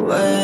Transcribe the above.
Where